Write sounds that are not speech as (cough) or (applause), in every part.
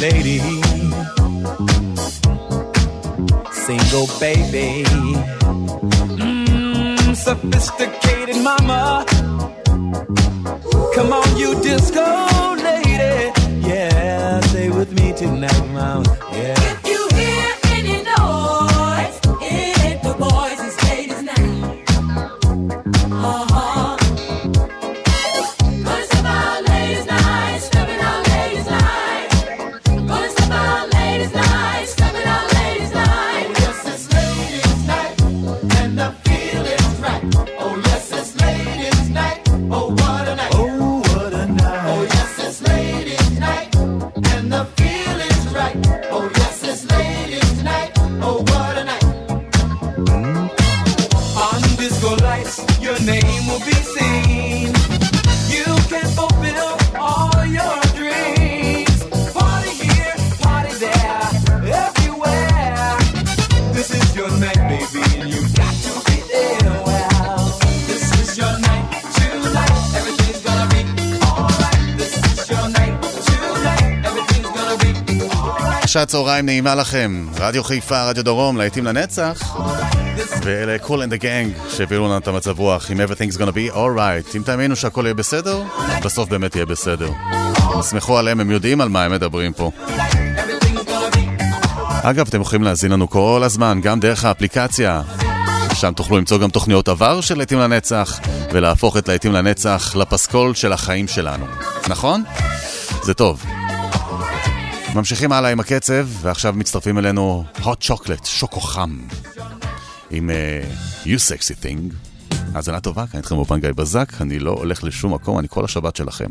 lady, single baby, mm, sophisticated mama. Come on, you disco lady, yeah, stay with me tonight, mama, yeah. שעת צהריים נעימה לכם. רדיו חיפה, רדיו דרום, להיטים לנצח. ואלה קול אנד הגנג שהביאו לנו את המצב רוח עם Everything's gonna be alright. אם תאמינו שהכל יהיה בסדר, בסוף באמת יהיה בסדר. סמכו עליהם, הם יודעים על מה הם מדברים פה. אגב, אתם יכולים להזין לנו כל הזמן, גם דרך האפליקציה. שם תוכלו למצוא גם תוכניות עבר של להיטים לנצח, ולהפוך את להיטים לנצח לפסקול של החיים שלנו. נכון? זה טוב. ממשיכים הלאה עם הקצב, ועכשיו מצטרפים אלינו hot chocolate, שוקו חם, עם uh, you sexy thing. האזנה טובה, כאן איתכם באופן גיא בזק, אני לא הולך לשום מקום, אני כל השבת שלכם.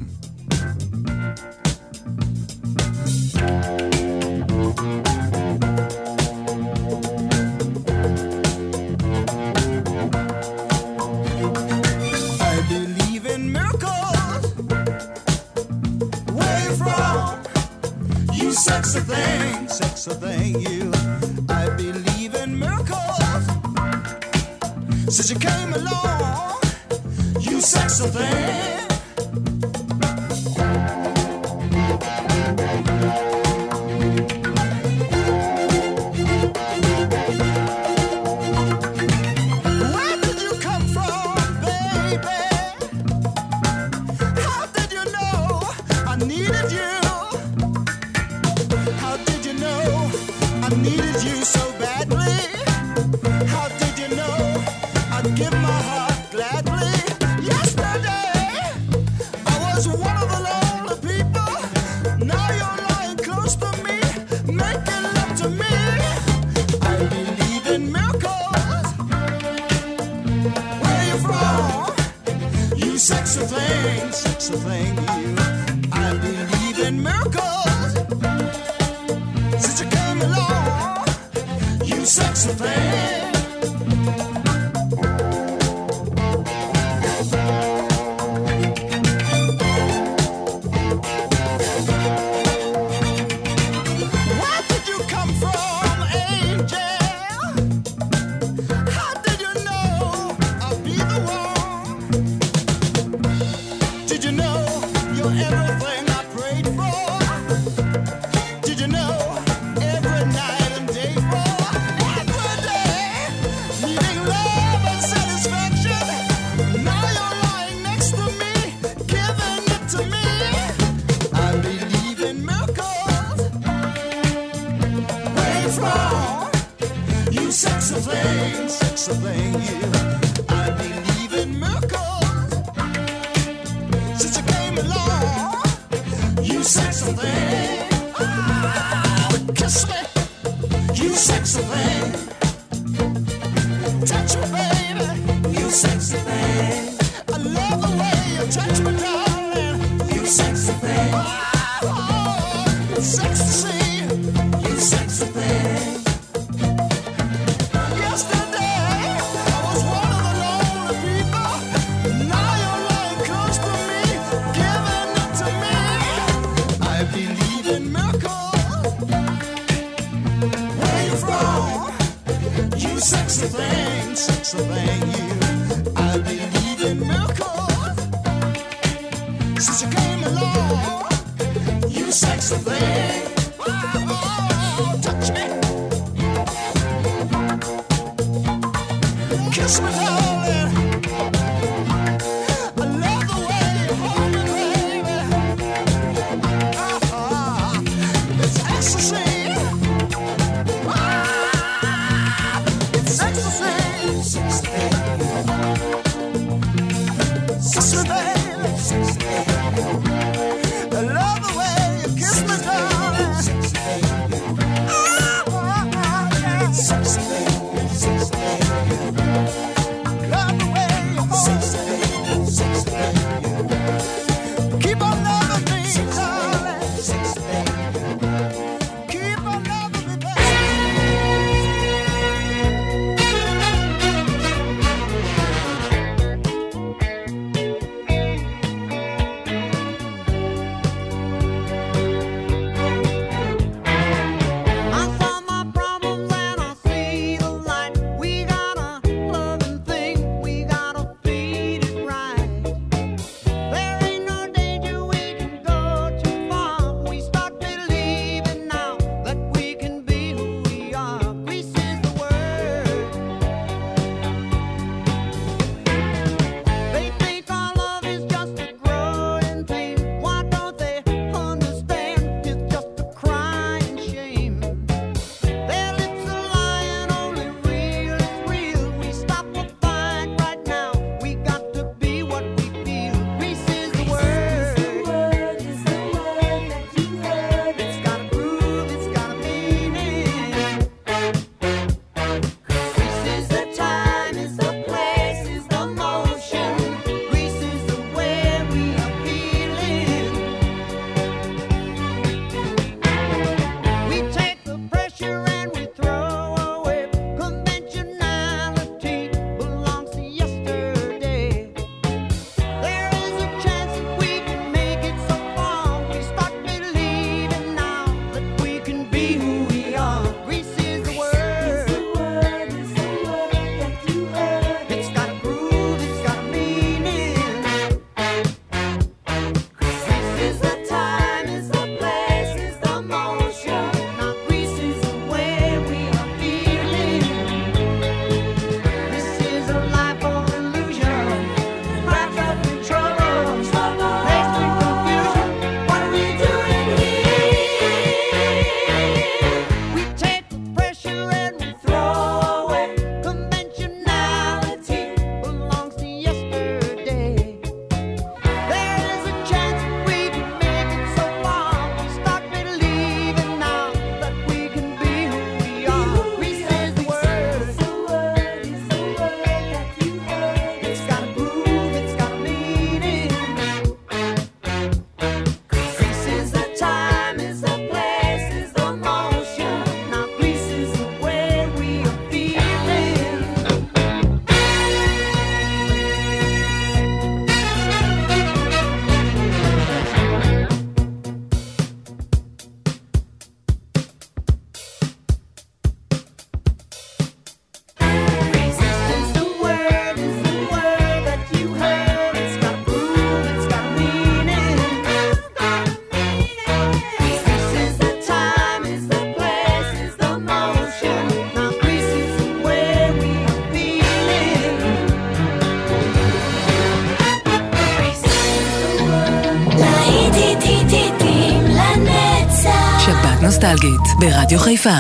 נוסטלגית, ברדיו חיפה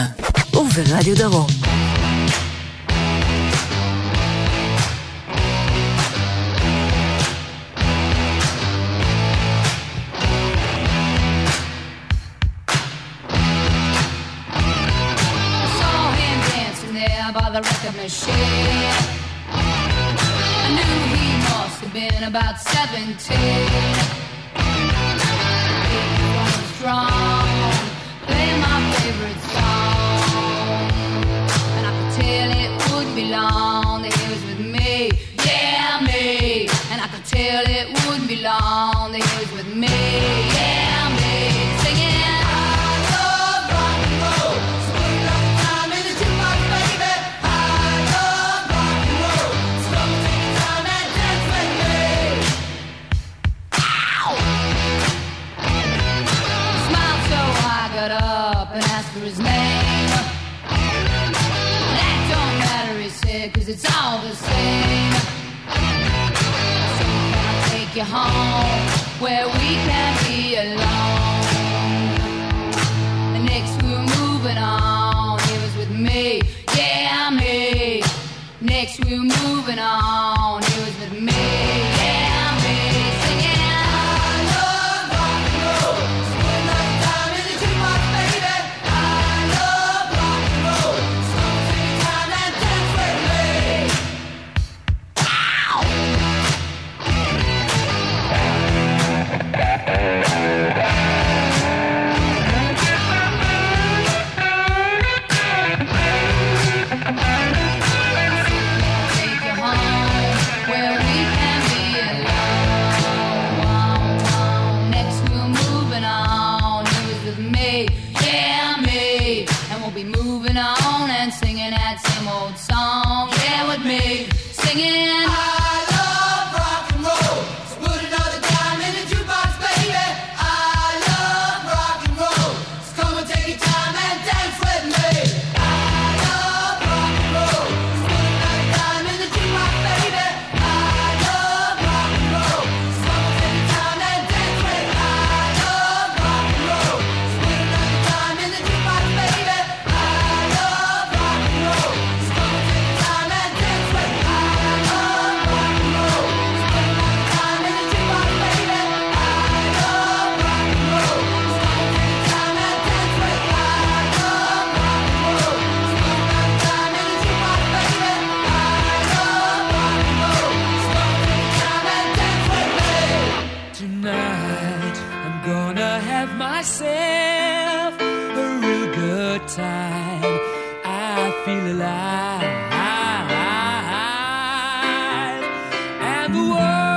וברדיו דרום. by the machine. I knew he must have been about 17. world.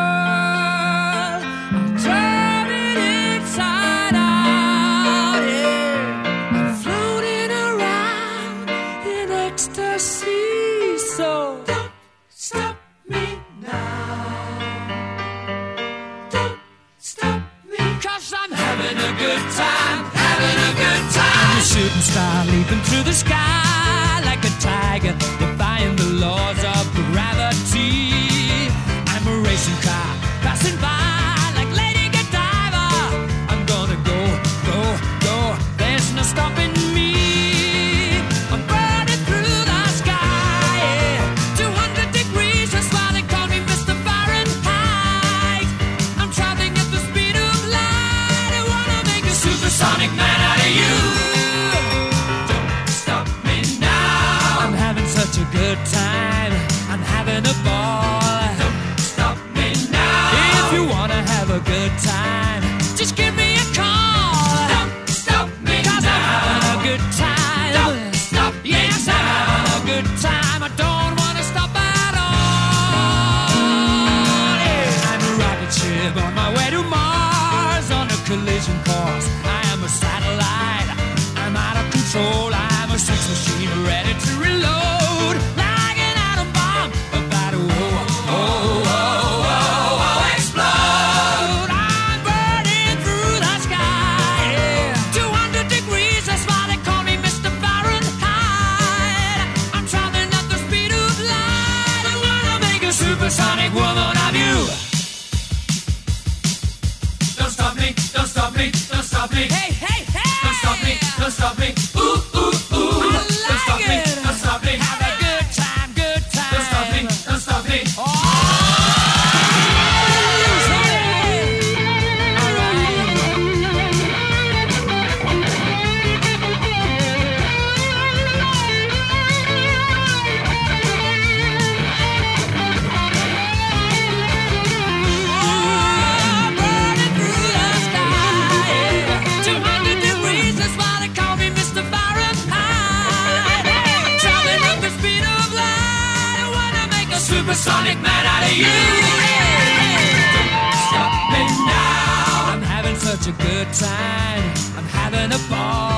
like woman of you. Don't stop me, don't stop me, don't stop me. Hey, hey, hey! Don't stop me, don't stop me. Ooh, ooh. time. I'm having a ball.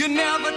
You never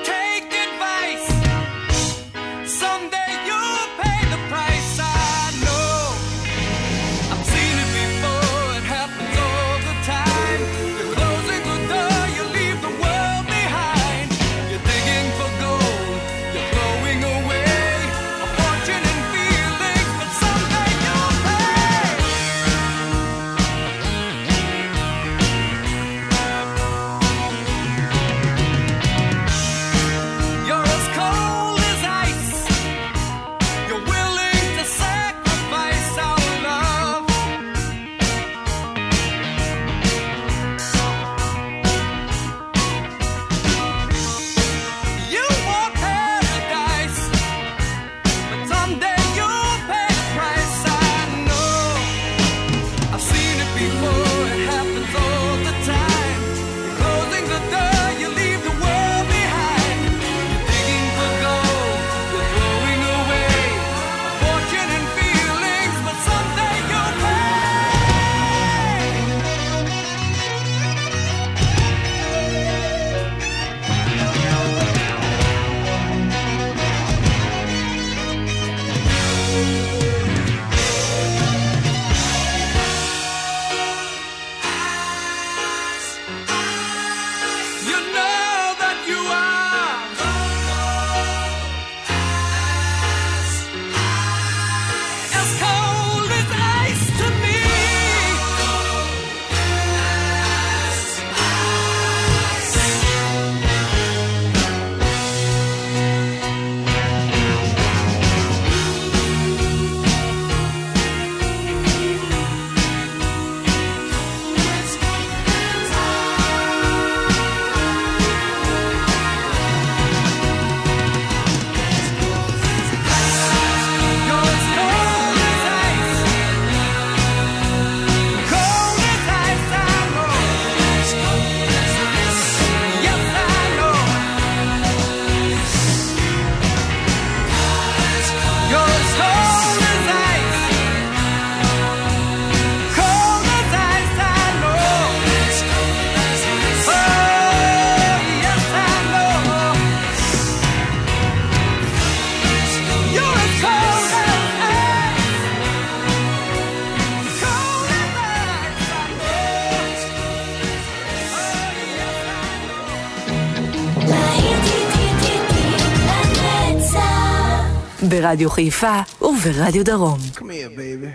ברדיו חיפה וברדיו דרום. Come here, baby.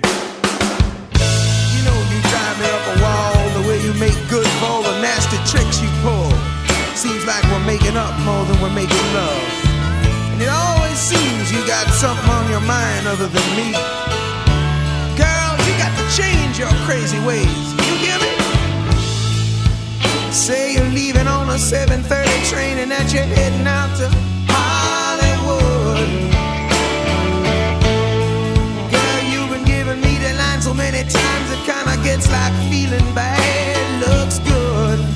You know you drive me up a wall, the way you make good for all the nasty tricks you pull. Seems like we're making up more than we're making love. And it always seems you got something on your mind other than me. Girl, you got to change your crazy ways. You hear me? Say you're leaving on a 7.30 train and that you're heading out to... many times it kinda gets like feeling bad. Looks good.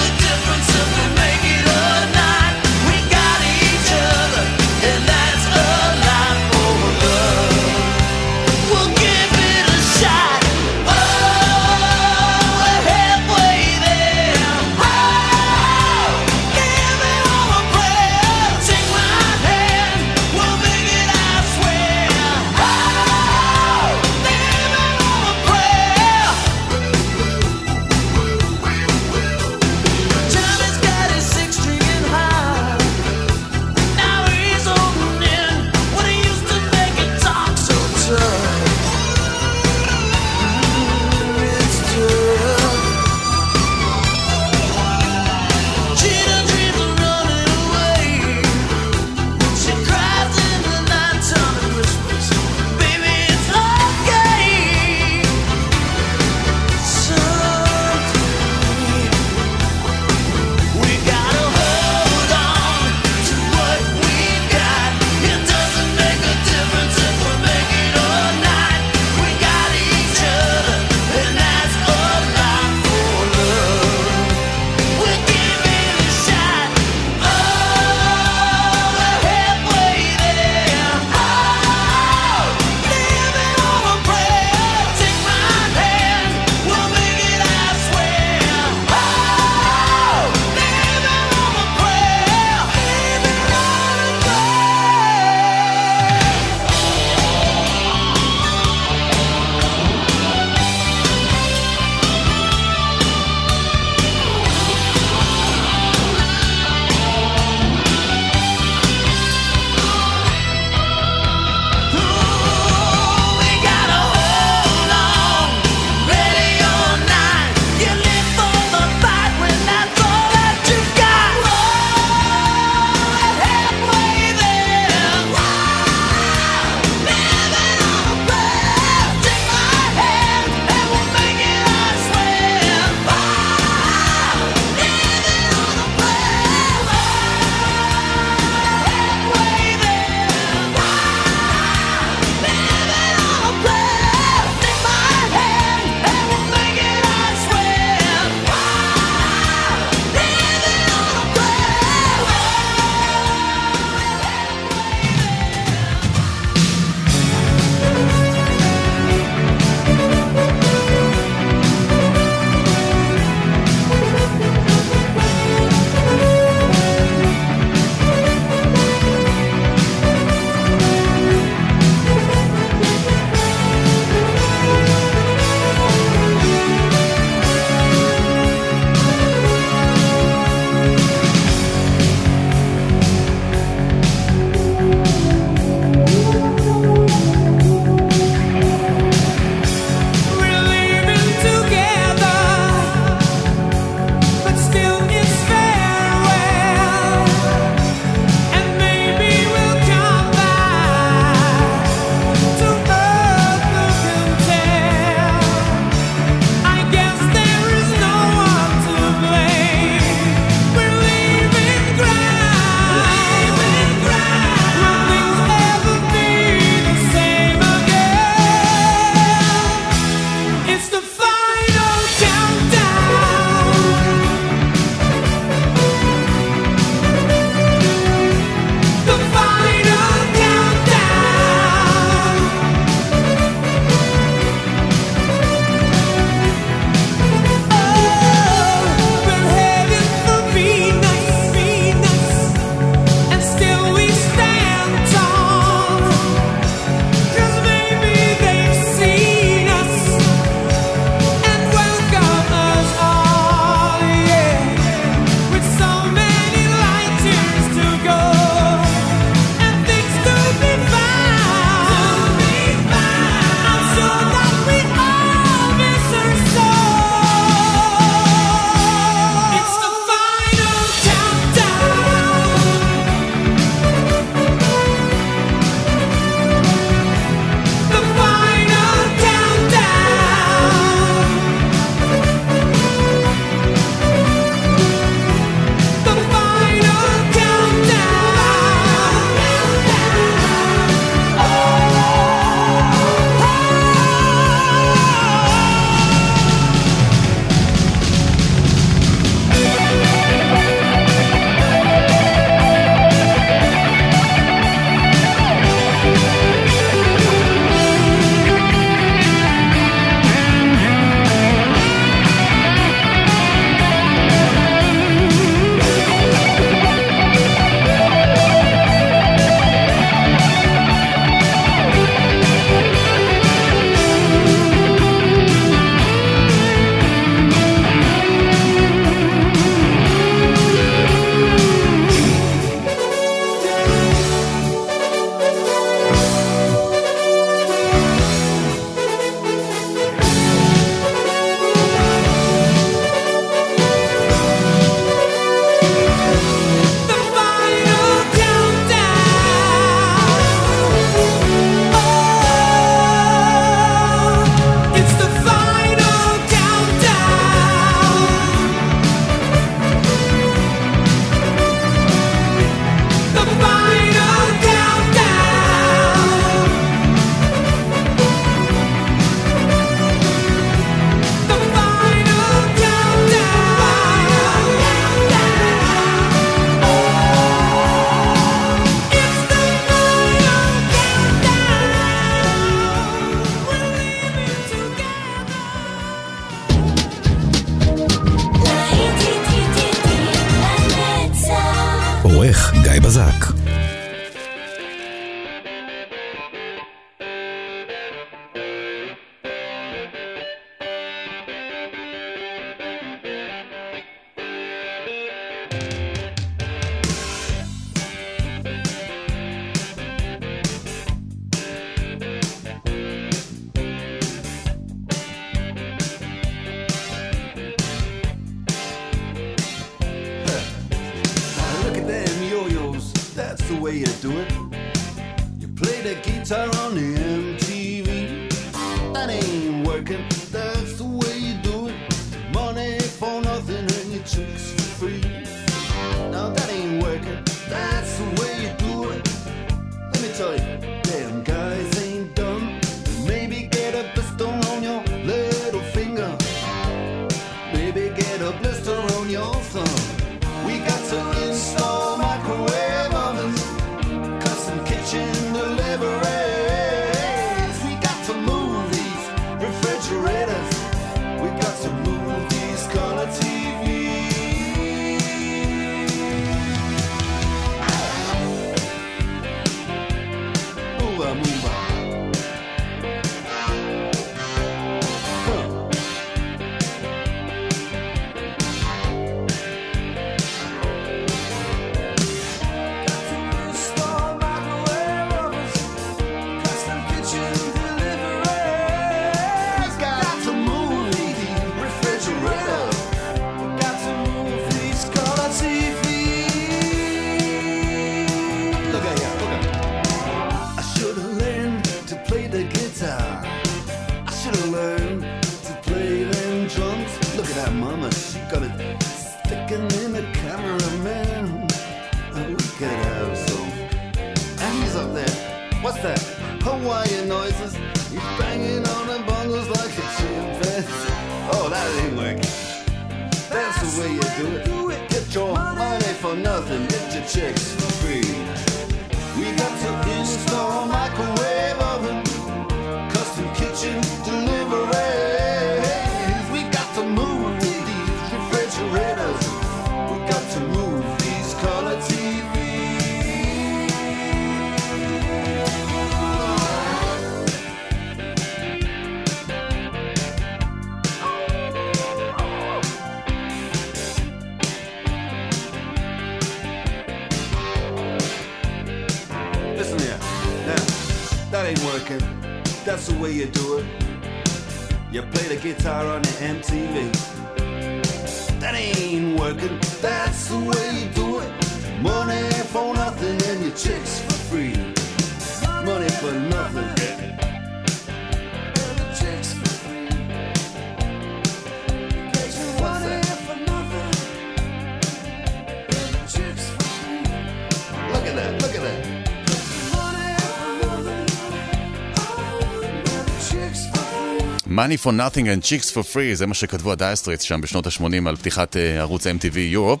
Money for Nothing and Chicks for Free, זה מה שכתבו הדייר סטרייטס שם בשנות ה-80 על פתיחת אה, ערוץ MTV Europe.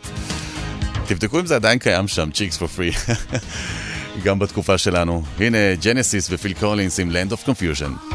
תבדקו אם זה עדיין קיים שם, Chicks for Free, (laughs) גם בתקופה שלנו. הנה, ג'נסיס ופיל קולינס עם Land of Confusion.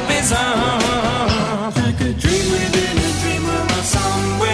hope is. Like a dream within a dream of a somewhere.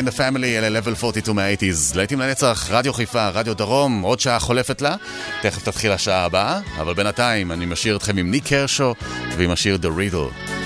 in the Family, אלה level 42 מה-80's. להיטים לנצח, רדיו חיפה, רדיו דרום, עוד שעה חולפת לה, תכף תתחיל השעה הבאה, אבל בינתיים אני משאיר אתכם עם ניק הרשו ועם השיר The Riddle.